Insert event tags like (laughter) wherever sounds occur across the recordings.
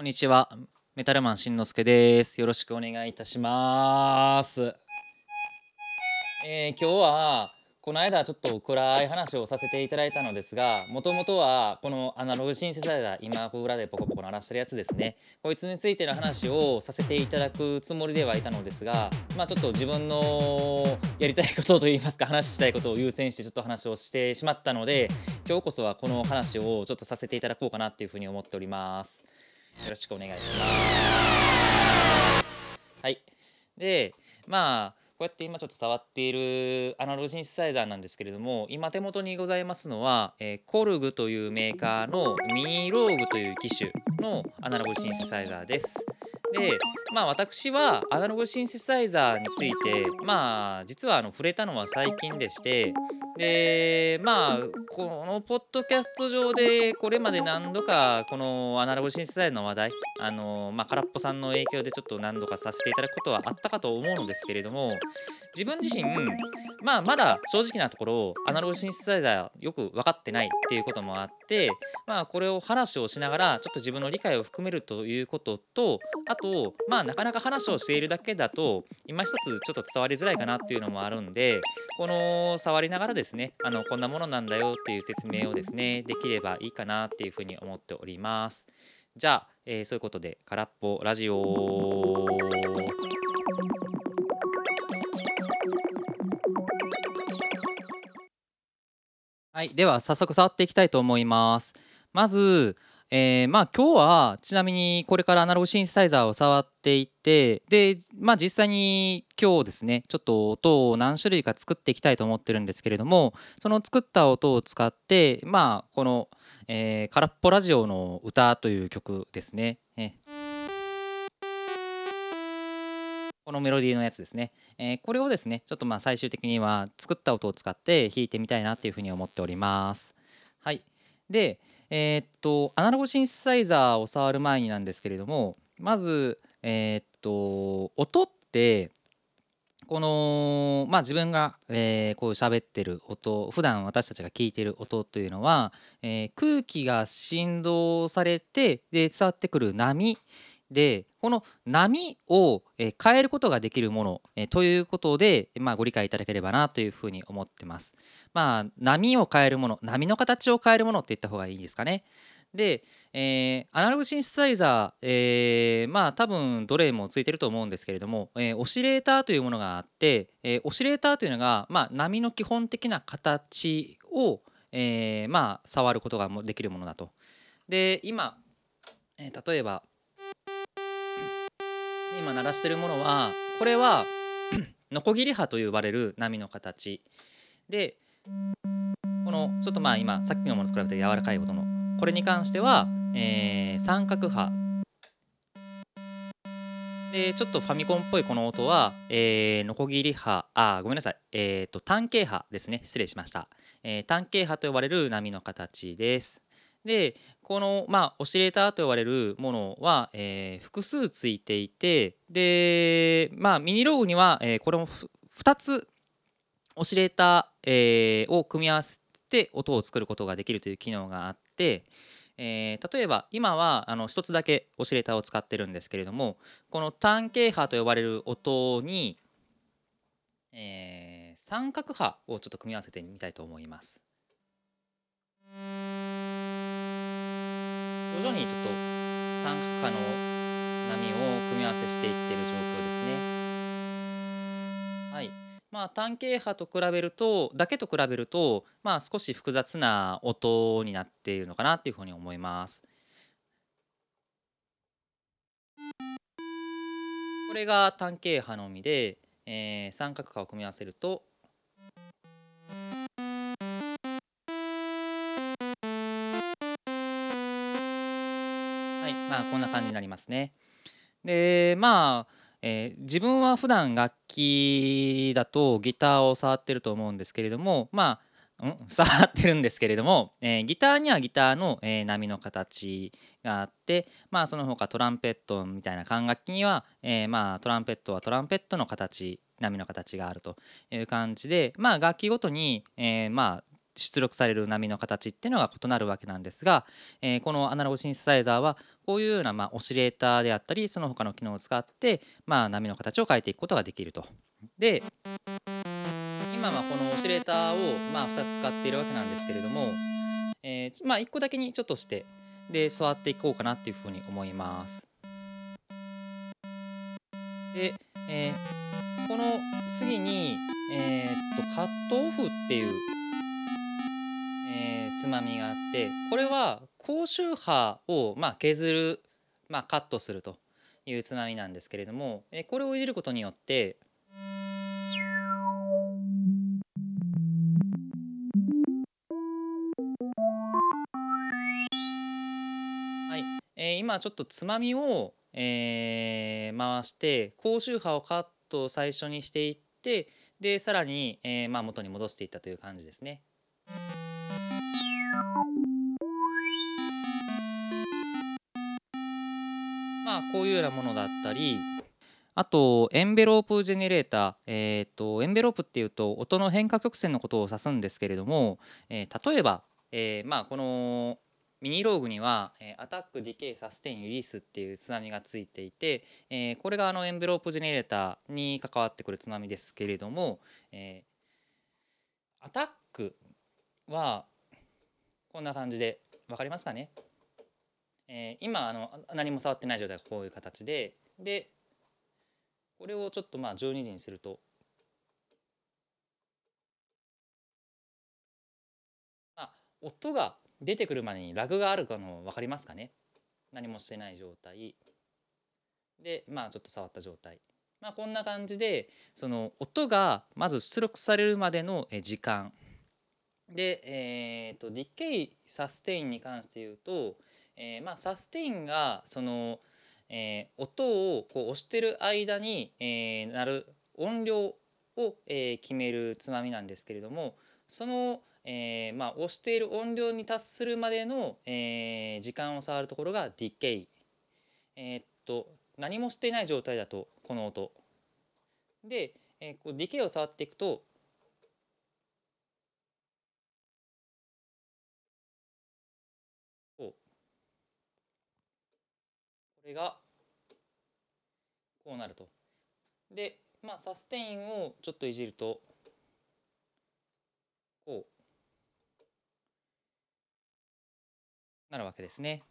こんにちは。メタルマンしんのすけです。よろしくお願いいたします。えー、今日はこの間ちょっと暗い話をさせていただいたのですがもともとはこのアナログシンセサイザー今裏でポコポコ鳴らしてるやつですねこいつについての話をさせていただくつもりではいたのですがまあちょっと自分のやりたいことといいますか話したいことを優先してちょっと話をしてしまったので今日こそはこの話をちょっとさせていただこうかなっていうふうに思っておりますよろしくお願いしますはいでまあこうやって今ちょっと触っているアナログシンセサイザーなんですけれども今手元にございますのは、えー、コルグというメーカーのミニローグという機種のアナログシンセサイザーです。でまあ私はアナログシンセサイザーについてまあ実はあの触れたのは最近でしてでまあこのポッドキャスト上でこれまで何度かこのアナログシンセサイザーの話題あのまあ空っぽさんの影響でちょっと何度かさせていただくことはあったかと思うのですけれども自分自身まあまだ正直なところアナログシンセサイザーよく分かってないっていうこともあってまあこれを話をしながらちょっと自分の理解を含めるということとあとまあなかなか話をしているだけだと今一つちょっと伝わりづらいかなっていうのもあるんでこの触りながらですねあのこんなものなんだよっていう説明をですねできればいいかなっていうふうに思っておりますじゃあ、えー、そういうことで空っぽラジオはい、では早速触っていきたいと思います。まず、えー、まあ今日はちなみにこれからアナログシンセサイザーを触っていってでまあ実際に今日ですねちょっと音を何種類か作っていきたいと思ってるんですけれどもその作った音を使ってまあこの、え、空っぽラジオの歌という曲ですね。えこのメロディーのやつですね。えー、これをですね、ちょっとまあ最終的には作った音を使って弾いてみたいなっていうふうに思っております。はい。で、えー、っと、アナログシンセサイザーを触る前になんですけれども、まず、えー、っと、音って、この、まあ、自分が、えー、こう喋ってる音普段私たちが聞いてる音というのは、えー、空気が振動されてで伝わってくる波でこの波を変えることができるものということで、まあ、ご理解いただければなというふうに思ってます。まあ、波を変えるもの波の形を変えるものって言った方がいいですかね。で、えー、アナログシンセサイザー、えー、まあ多分どれもついてると思うんですけれども、えー、オシレーターというものがあって、えー、オシレーターというのが、まあ、波の基本的な形を、えー、まあ触ることができるものだと。で今、えー、例えば今鳴らしてるものはこれは (clears throat) ノコギリ刃と呼ばれる波の形。でこのちょっとまあ今さっきのものと比べて柔らかい音の。これに関しては、えー、三角刃でちょっとファミコンっぽいこの音は、えー、ノコギリ刃あごめんなさい。えっ、ー、と単形刃ですね。失礼しました、えー、単形刃と呼ばれる波の形です。でこの、まあ、オシレーターと呼ばれるものは、えー、複数ついていてで、まあ、ミニログには、えー、これも2つオシレーター、えー、を組み合わせて音を作ることができるという機能があって、えー、例えば今はあの1つだけオシレーターを使ってるんですけれどもこの単形波と呼ばれる音に、えー、三角波をちょっと組み合わせてみたいと思います。徐々にちょっと三角化の波を組み合わせしていってる状況ですね。はい。まあ単形波と比べるとだけと比べるとまあ少し複雑な音になっているのかなっていうふうに思います。これが単形波のみで、えー、三角化を組み合わせるとまあこんな感じになりますね。でまあ、えー、自分は普段楽器だとギターを触ってると思うんですけれどもまあ、うん、(laughs) 触ってるんですけれども、えー、ギターにはギターの、えー、波の形があってまあその他トランペットみたいな管楽器には、えー、まあトランペットはトランペットの形波の形があるという感じでまあ楽器ごとに、えー、まあ出力される波の形っていうのが異なるわけなんですが、えー、このアナログシンセサイザーはこういうような、まあ、オシレーターであったりその他の機能を使って、まあ、波の形を変えていくことができると。で今はこのオシレーターを、まあ、2つ使っているわけなんですけれども、えー、まあ、1個だけにちょっとしてで座っていこうかなっていうふうに思います。で、えー、この次に、えー、っとカットオフっていう、つまみがあってこれは高周波を、まあ、削る、まあ、カットするというつまみなんですけれども、これをいじることによってえ、今ちょっとつまみを、えー、回して高周波をカットを最初にしていってでさらに、えー、まあ、元に戻していったという感じですね。あこういうようなものだったりあとエンベロープジェネレーター、えーと、エンベロープっていうと音の変化曲線のことを指すんですけれども、えー、例えば、えー、まあこのミニローグには、えアタック、ディケイ、サステイン、リリースっていうつまみがついていて、えこれがあのエンベロープジェネレーターに関わってくるつまみですけれども、えアタックはこんな感じで分かりますかね、え今あの何も触ってない状態がこういう形ででこれをちょっとまあ12時にするとあ音が出てくるまでにラグがあるかの分かりますかね？何もしてない状態。でまあちょっと触った状態。まあこんな感じでその音がまず出力されるまでの時間。で、えーと、ディケイサステインに関して言うと、えー、まあサステインがその、えー、音をこう押してる間に、えー、なる音量を、え、決めるつまみなんですけれどもそのえ、まあ、押している音量に達するまでの、え、時間を触るところがディケイ。え、っと何もしていない状態だとこの音。で、えー、こうディケイを触っていくとこうこれがこうなると。で、まあ、サステインをちょっといじるとこうなるわけですね。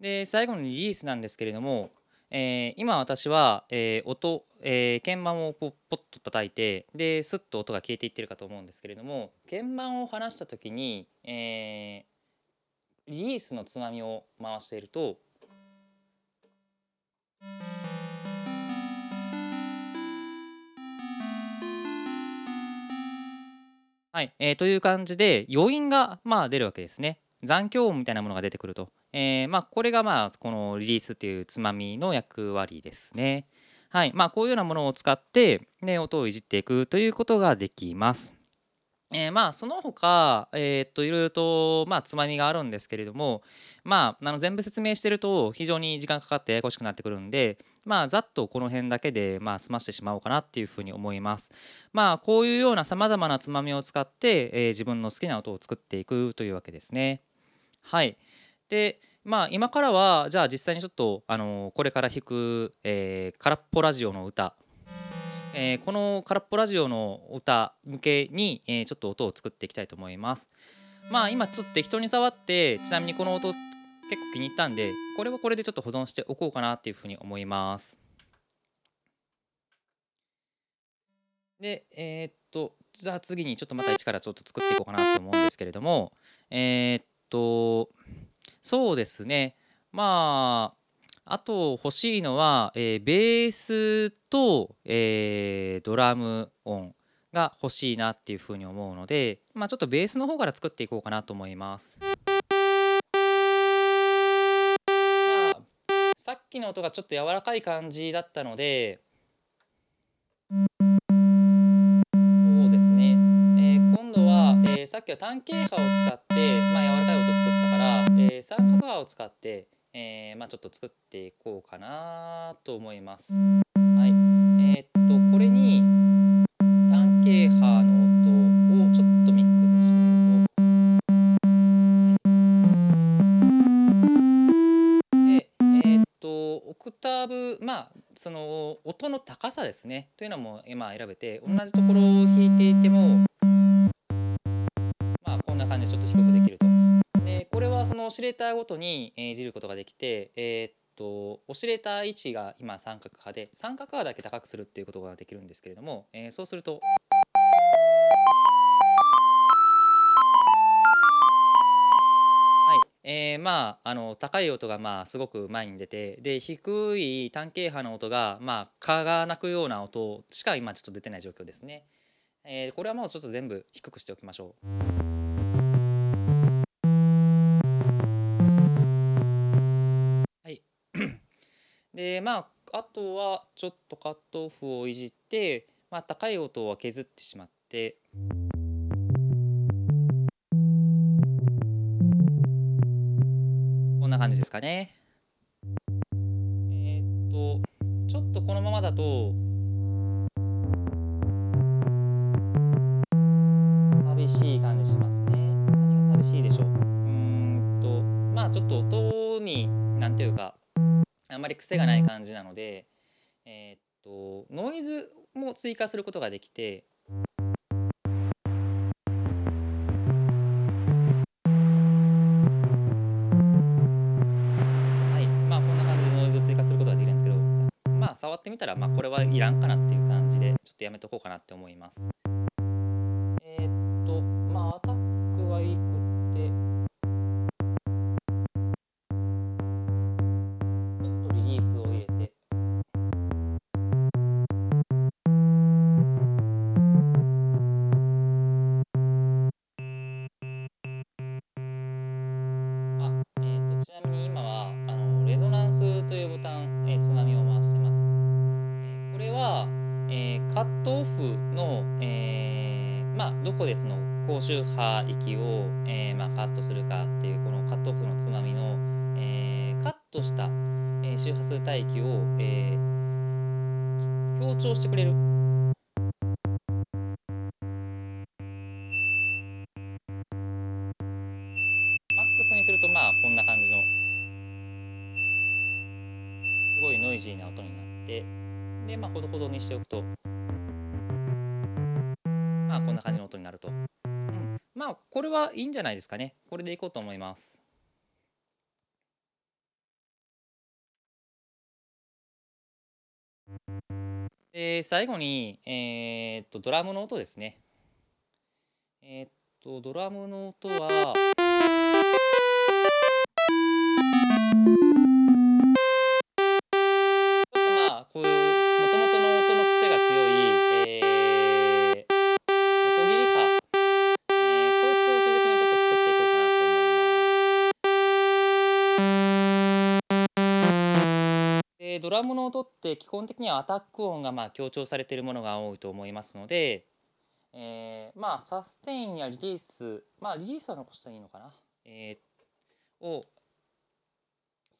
で最後のリリースなんですけれども、えー、今私は、えー、音、えー、鍵盤をポッポッと叩いてでスッと音が消えていってるかと思うんですけれども鍵盤を離した時に、えリリースのつまみを回しているとはい、えー、という感じで余韻がまあ出るわけですね。残響音みたいなものが出てくると。えー、まあ、これがまあこのリリースっていうつまみの役割ですね。はい。まあ、こういうようなものを使って、ね、音をいじっていくということができます。えー、まあその他、えー、っといろいろとまあつまみがあるんですけれどもまああの全部説明してると非常に時間かかってややこしくなってくるんでまあざっとこの辺だけでまあ済ましてしまおうかなっていうふうに思います。まあこういうようなさまざまなつまみを使って、えー、自分の好きな音を作っていくというわけですね。はい。でまあ今からはじゃあ実際にちょっとあのこれから弾く、えー、空っぽラジオの歌えー、この空っぽラジオの歌向けに、えー、ちょっと音を作っていきたいと思います。まあ今ちょっと適当に触ってちなみにこの音結構気に入ったんでこれはこれでちょっと保存しておこうかなっていうふうに思います。でえー、っとじゃあ次にちょっとまた一からちょっと作っていこうかなと思うんですけれどもえー、っとそうですねまああと欲しいのは、えー、ベースと、えー、ドラム音が欲しいなっていうふうに思うので、まあ、ちょっとベースの方から作っていこうかなと思います。まあ、さっきの音がちょっと柔らかい感じだったのでそうですね、えー、今度は、えー、さっきは単形波を使って、まあ、柔らかい音を作ったから、えー、三角波を使ってえー、まあ、ちょっと作っていこうかなと思います。はい、えー、っとこれに単形波の音をちょっとミックスしてみると。はい、でえー、っとオクターブまあその音の高さですねというのも今選べて同じところを弾いていてものオシレーターごとにいじることができて、えー、っとオシレーター位置が今三角派で三角派だけ高くするっていうことができるんですけれども、えー、そうすると。えー、まああの高い音がまあすごく前に出てで低い単形波の音がまあ蚊が鳴くような音しか今ちょっと出てない状況ですね。えー、これはもうちょっと全部低くしておきましょう。でまああとはちょっとカットオフをいじって、まあ、高い音は削ってしまって。こんな感じですかね。えー、っとちょっとこのままだと癖がない感じなので、えー、っとノイズも追加することができて触ってみたら、まあ、これはいらんかなっていう感じで、ちょっとやめとこうかなって思います。えー、カットした、え周波数帯域を、え強調してくれる。マックスにするとまあこんな感じのすごいノイジーな音になってでまあほどほどにしておくとまあこんな感じの音になると、うん、まあこれはいいんじゃないですかね。これでいこうと思います。で最後に、えー、っとドラムの音ですね。えー、っとドラムの音はって基本的にはアタック音がまあ強調されているものが多いと思いますので、えー、まあサステインやリリースまあリリースは残したらいいのかな、えー、を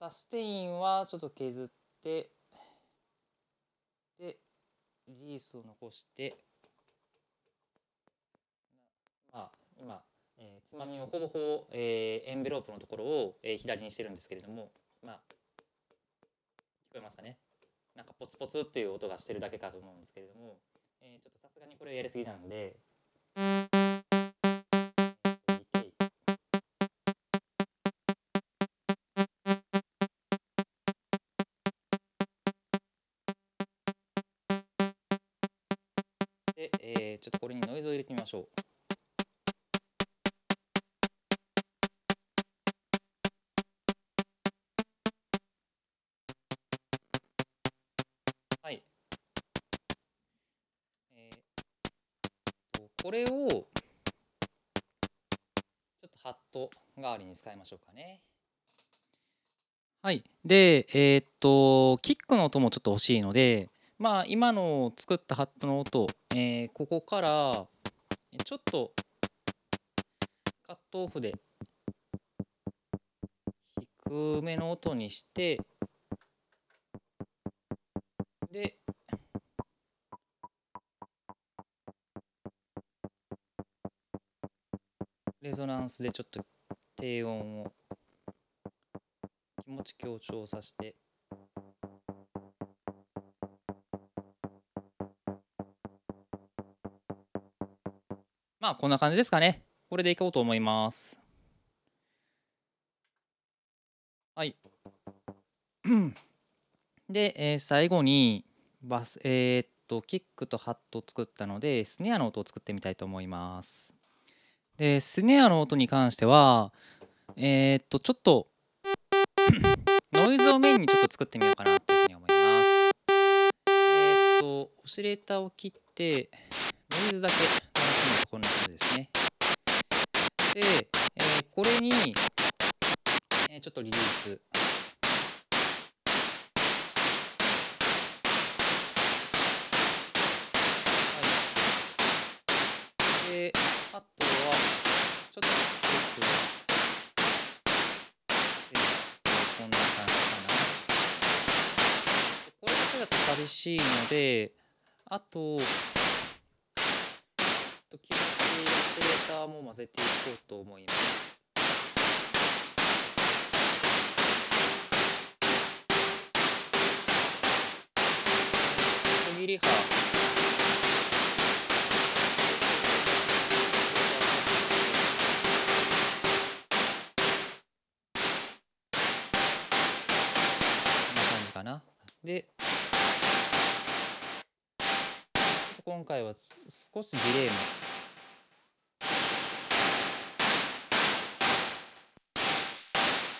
サステインはちょっと削ってでリリースを残してまあ今、えー、つまみをほぼほぼ、えー、エンベロープのところを、えー、左にしてるんですけれどもまあ聞こえますかね？なんかポツポツっていう音がしてるだけかと思うんですけれども、えー、ちょっとさすがにこれやりすぎなんで。で、え、ちょっとこれにノイズを入れてみましょう。これをちょっとハット代わりに使いましょうかね。はい。で、えー、っと、キックの音もちょっと欲しいので、まあ、今の作ったハットの音、えー、ここからちょっとカットオフで低めの音にして、レゾナンスでちょっと低音を気持ち強調させて。まあこんな感じですかね。これでいこうと思います。はい。(clears throat) で、えー、最後にバスえー、っとキックとハットを作ったのでスネアの音を作ってみたいと思います。で、スネアの音に関しては、えー、っと、ちょっと (coughs) ノイズをメインにちょっと作ってみようかなというふうに思います。えっと、オシレーターを切って、ノイズだけ鳴らすのとこんな感じですね。で、えー、これに、え、ちょっとリリース。で、あとは、ちょっとクリッで、こんな感じかな。これだけだと寂しいので、あと、時々オシレーターも混ぜていこうと思います。切り刃回は少しディレイも。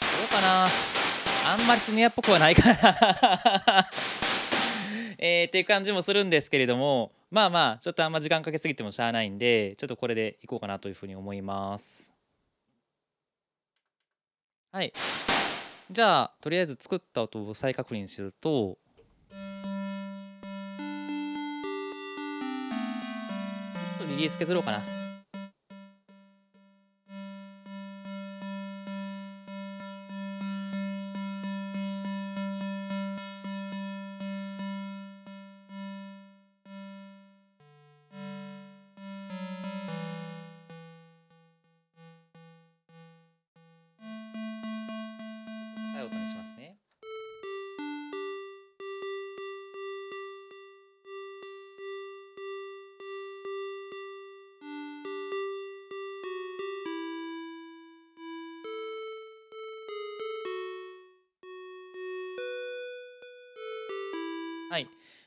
どうかな？あんまりスネアっぽくはないかな (laughs) えー、っていう感じもするんですけれども。まあまあちょっとあんま時間かけすぎてもしゃあないんでちょっとこれでいこうかなというふうに思います。はい。じゃあとりあえず作った音を再確認するとリリース削ろうかな。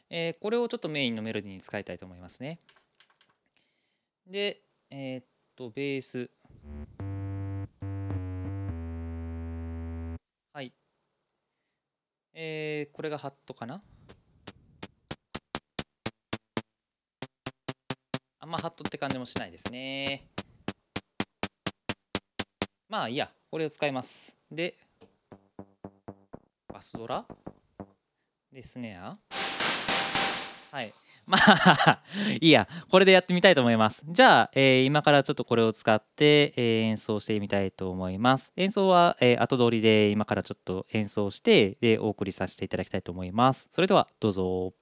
えー、これをちょっとメインのメロディーに使いたいと思いますね。で、えー、っと、ベース。はい。えー、これがハットかな？あんまハットって感じもしないですね。まあいいや、これを使います。で、バスドラ？で、スネアはい。(laughs) まあいいや、これでやってみたいと思います。じゃあ、えー、今からちょっとこれを使って、えー、演奏してみたいと思います。演奏は、えー、後通りで今からちょっと演奏して、で、お送りさせていただきたいと思います。それでは、どうぞ。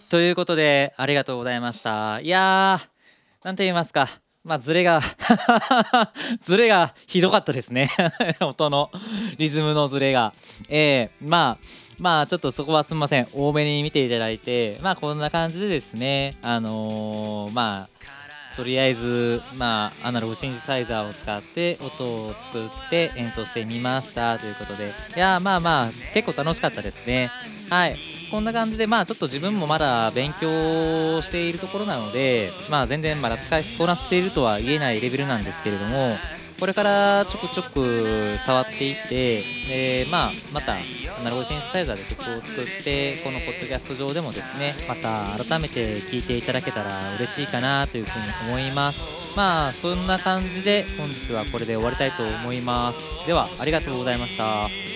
ということで、ありがとうございました。いやー、なんて言いますか、まあ、ズレが (laughs) ズレがひどかったですね (laughs) 音のリズムのズレが。えー、まあ、まあ、ちょっとそこはすみません。多めに見ていただいて、まあ、こんな感じでですね、あのー、まあ、とりあえず、まあ、アナログシンセサイザーを使って音を作って演奏してみましたということで、いやまあまあ、結構楽しかったですね。はい。こんな感じで、まあ、ちょっと自分もまだ勉強しているところなので、まあ、全然まだ使いこなせているとは言えないレベルなんですけれども、これからちょくちょく触っていって、えー、まあ、またアナログシンセサイザーで曲を作ってこのポッドキャスト上でもですねまた改めて聴いていただけたら嬉しいかなというふうに思います。まあそんな感じで本日はこれで終わりたいと思います。ではありがとうございました。